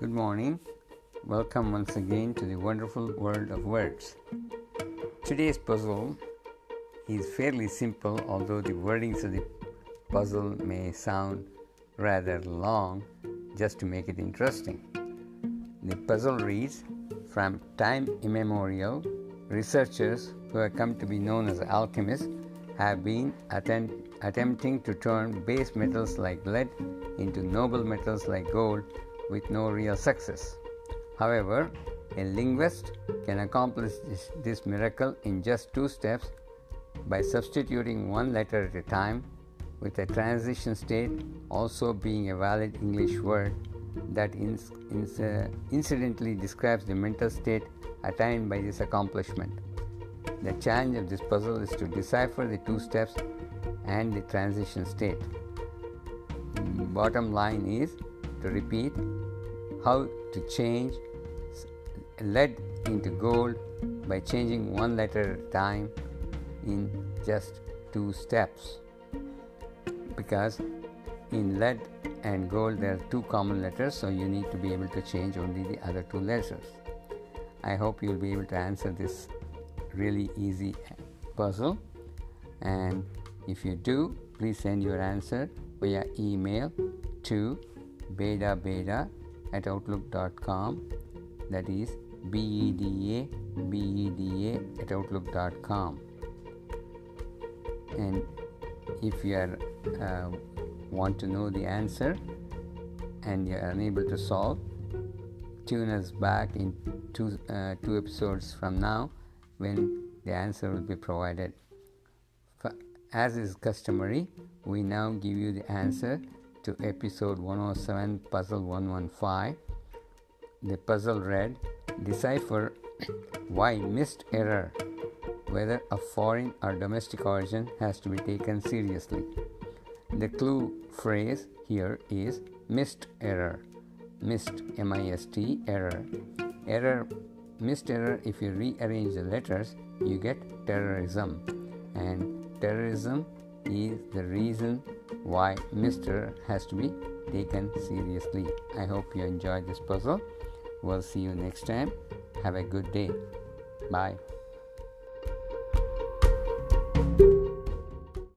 Good morning. Welcome once again to the wonderful world of words. Today's puzzle is fairly simple, although the wordings of the puzzle may sound rather long just to make it interesting. The puzzle reads From time immemorial, researchers who have come to be known as alchemists have been attempt, attempting to turn base metals like lead into noble metals like gold with no real success. However, a linguist can accomplish this, this, miracle in just two steps by substituting one letter at a time, with a transition state also being a valid English word that ins- ins- uh, incidentally describes the mental state attained by this accomplishment. The challenge of this puzzle is to decipher the two steps and the transition state. Bottom line is to repeat how to change lead into gold by changing one letter at a time in just two steps. Because in lead and gold there are two common letters, so you need to be able to change only the other two letters. I hope you'll be able to answer this really easy puzzle. And if you do, please send your answer via email to beta beta at outlook.com. That is beda beda at outlook.com. And if you are uh, want to know the answer and you are unable to solve, tune us back in two uh, two episodes from now when the answer will be provided. As is customary, we now give you the answer to episode 107 puzzle 115 the puzzle read decipher why missed error whether of foreign or domestic origin has to be taken seriously. The clue phrase here is missed error. Missed mist error. Error missed error if you rearrange the letters you get terrorism. And terrorism is the reason why Mr. has to be taken seriously. I hope you enjoyed this puzzle. We'll see you next time. Have a good day. Bye.